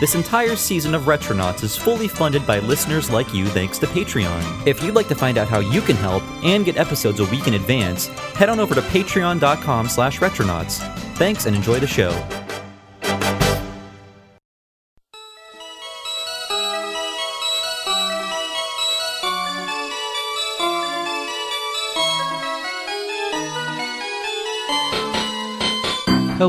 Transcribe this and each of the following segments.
This entire season of Retronauts is fully funded by listeners like you thanks to Patreon. If you'd like to find out how you can help and get episodes a week in advance, head on over to patreon.com slash retronauts. Thanks and enjoy the show.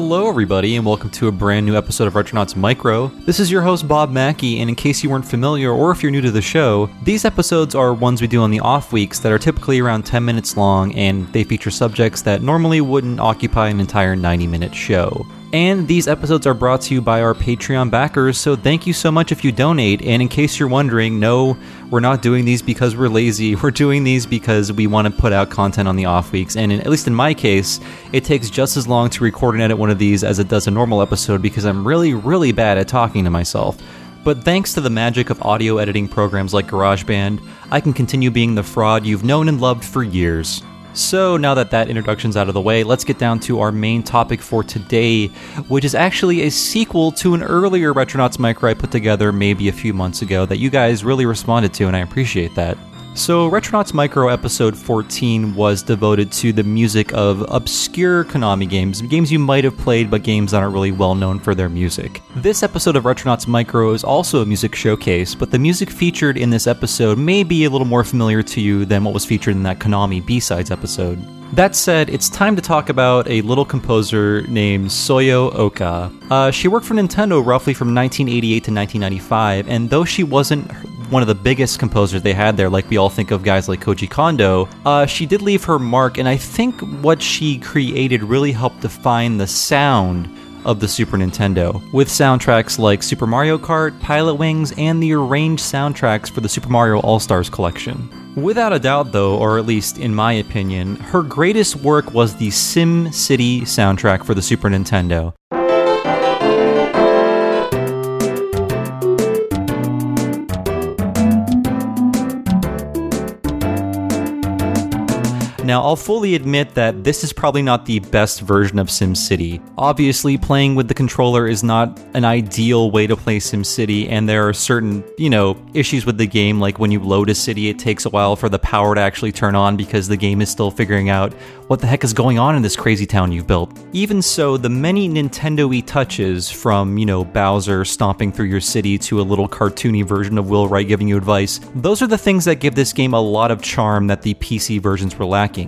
Hello, everybody, and welcome to a brand new episode of Retronauts Micro. This is your host, Bob Mackey, and in case you weren't familiar or if you're new to the show, these episodes are ones we do on the off weeks that are typically around 10 minutes long, and they feature subjects that normally wouldn't occupy an entire 90 minute show. And these episodes are brought to you by our Patreon backers, so thank you so much if you donate. And in case you're wondering, no, we're not doing these because we're lazy. We're doing these because we want to put out content on the off weeks. And in, at least in my case, it takes just as long to record and edit one of these as it does a normal episode because I'm really, really bad at talking to myself. But thanks to the magic of audio editing programs like GarageBand, I can continue being the fraud you've known and loved for years. So, now that that introduction's out of the way, let's get down to our main topic for today, which is actually a sequel to an earlier Retronauts Micro I put together maybe a few months ago that you guys really responded to, and I appreciate that. So, Retronauts Micro episode 14 was devoted to the music of obscure Konami games, games you might have played, but games that aren't really well known for their music. This episode of Retronauts Micro is also a music showcase, but the music featured in this episode may be a little more familiar to you than what was featured in that Konami B Sides episode. That said, it's time to talk about a little composer named Soyo Oka. Uh, she worked for Nintendo roughly from 1988 to 1995, and though she wasn't one of the biggest composers they had there, like we all think of guys like Koji Kondo, uh, she did leave her mark, and I think what she created really helped define the sound of the Super Nintendo, with soundtracks like Super Mario Kart, Pilotwings, and the arranged soundtracks for the Super Mario All Stars collection. Without a doubt, though, or at least in my opinion, her greatest work was the SimCity soundtrack for the Super Nintendo. Now, I'll fully admit that this is probably not the best version of SimCity. Obviously, playing with the controller is not an ideal way to play SimCity, and there are certain, you know, issues with the game, like when you load a city, it takes a while for the power to actually turn on because the game is still figuring out what the heck is going on in this crazy town you've built. Even so, the many Nintendo y touches, from, you know, Bowser stomping through your city to a little cartoony version of Will Wright giving you advice, those are the things that give this game a lot of charm that the PC versions were lacking.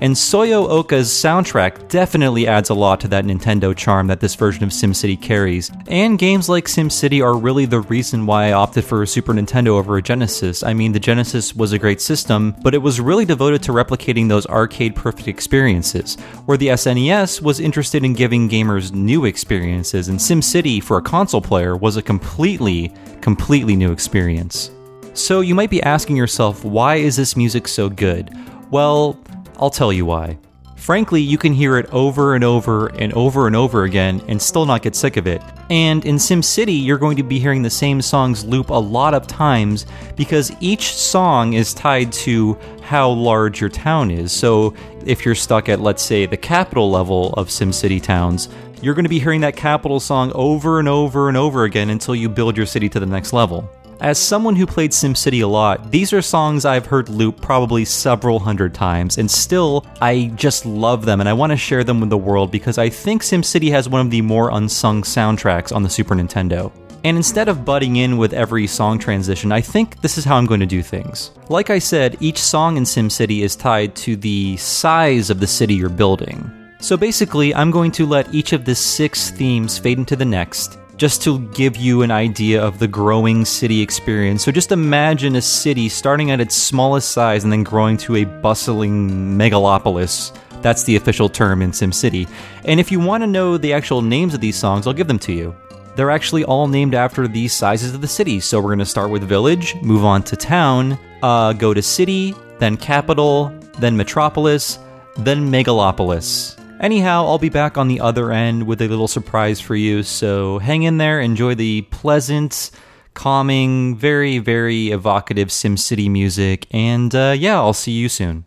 And Soyo Oka's soundtrack definitely adds a lot to that Nintendo charm that this version of SimCity carries. And games like SimCity are really the reason why I opted for a Super Nintendo over a Genesis. I mean, the Genesis was a great system, but it was really devoted to replicating those arcade perfect experiences, where the SNES was interested in giving gamers new experiences, and SimCity for a console player was a completely, completely new experience. So you might be asking yourself, why is this music so good? Well, I'll tell you why. Frankly, you can hear it over and over and over and over again and still not get sick of it. And in SimCity, you're going to be hearing the same songs loop a lot of times because each song is tied to how large your town is. So if you're stuck at, let's say, the capital level of SimCity towns, you're going to be hearing that capital song over and over and over again until you build your city to the next level. As someone who played SimCity a lot, these are songs I've heard loop probably several hundred times, and still, I just love them and I want to share them with the world because I think SimCity has one of the more unsung soundtracks on the Super Nintendo. And instead of butting in with every song transition, I think this is how I'm going to do things. Like I said, each song in SimCity is tied to the size of the city you're building. So basically, I'm going to let each of the six themes fade into the next, just to give you an idea of the growing city experience. So just imagine a city starting at its smallest size and then growing to a bustling megalopolis. That's the official term in SimCity. And if you want to know the actual names of these songs, I'll give them to you. They're actually all named after the sizes of the city. So we're going to start with village, move on to town, uh, go to city, then capital, then metropolis, then megalopolis. Anyhow, I'll be back on the other end with a little surprise for you, so hang in there, enjoy the pleasant, calming, very, very evocative SimCity music, and uh, yeah, I'll see you soon.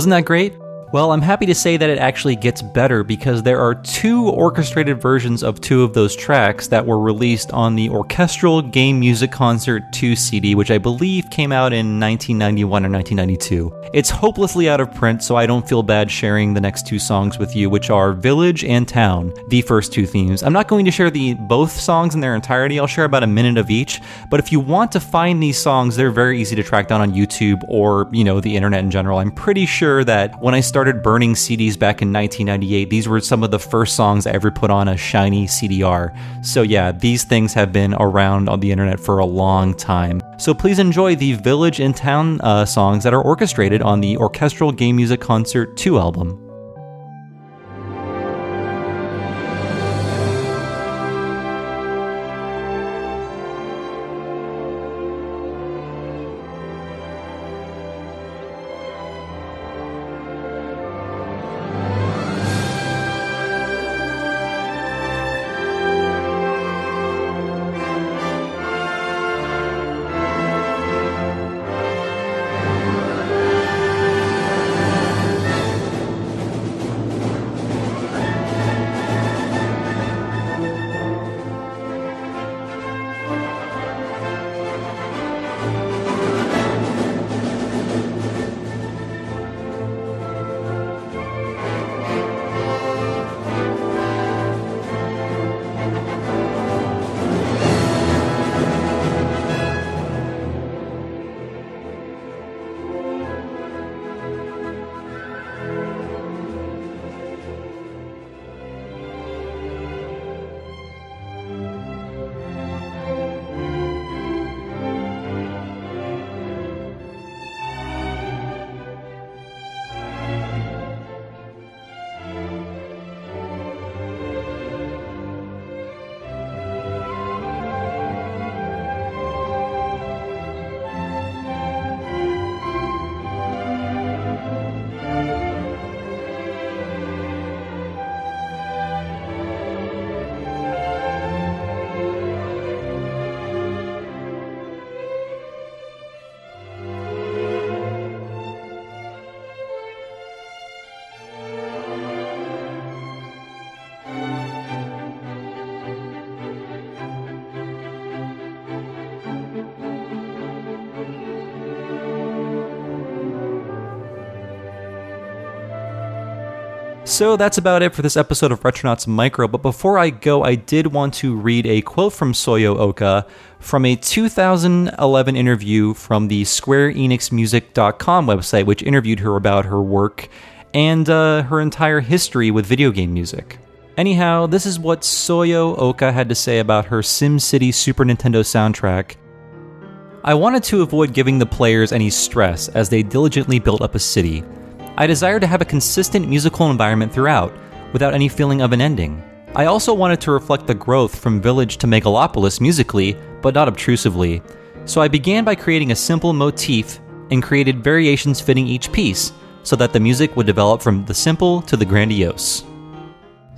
Wasn't that great? Well, I'm happy to say that it actually gets better because there are two orchestrated versions of two of those tracks that were released on the Orchestral Game Music Concert 2 CD, which I believe came out in 1991 or 1992. It's hopelessly out of print, so I don't feel bad sharing the next two songs with you, which are Village and Town, the first two themes. I'm not going to share the both songs in their entirety, I'll share about a minute of each, but if you want to find these songs, they're very easy to track down on YouTube or, you know, the internet in general. I'm pretty sure that when I started started burning CDs back in 1998, these were some of the first songs I ever put on a shiny CDR. So, yeah, these things have been around on the internet for a long time. So, please enjoy the Village and Town uh, songs that are orchestrated on the Orchestral Game Music Concert 2 album. So that's about it for this episode of Retronauts Micro. But before I go, I did want to read a quote from Soyo Oka from a 2011 interview from the SquareEnixMusic.com website, which interviewed her about her work and uh, her entire history with video game music. Anyhow, this is what Soyo Oka had to say about her SimCity Super Nintendo soundtrack. I wanted to avoid giving the players any stress as they diligently built up a city. I desired to have a consistent musical environment throughout, without any feeling of an ending. I also wanted to reflect the growth from Village to Megalopolis musically, but not obtrusively. So I began by creating a simple motif and created variations fitting each piece, so that the music would develop from the simple to the grandiose.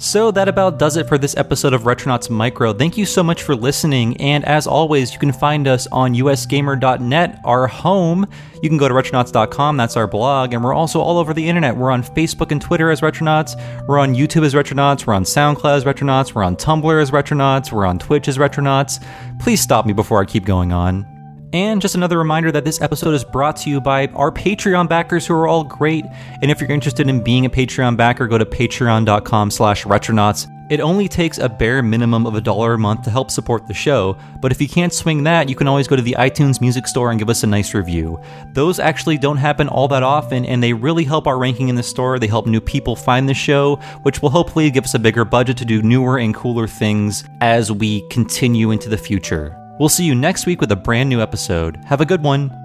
So that about does it for this episode of Retronauts Micro. Thank you so much for listening, and as always, you can find us on usgamer.net, our home. You can go to retronauts.com, that's our blog, and we're also all over the internet. We're on Facebook and Twitter as Retronauts, we're on YouTube as Retronauts, we're on SoundCloud as Retronauts, we're on Tumblr as Retronauts, we're on Twitch as Retronauts. Please stop me before I keep going on. And just another reminder that this episode is brought to you by our Patreon backers who are all great. And if you're interested in being a Patreon backer, go to patreon.com slash retronauts. It only takes a bare minimum of a dollar a month to help support the show, but if you can't swing that, you can always go to the iTunes Music Store and give us a nice review. Those actually don't happen all that often, and they really help our ranking in the store. They help new people find the show, which will hopefully give us a bigger budget to do newer and cooler things as we continue into the future. We'll see you next week with a brand new episode. Have a good one.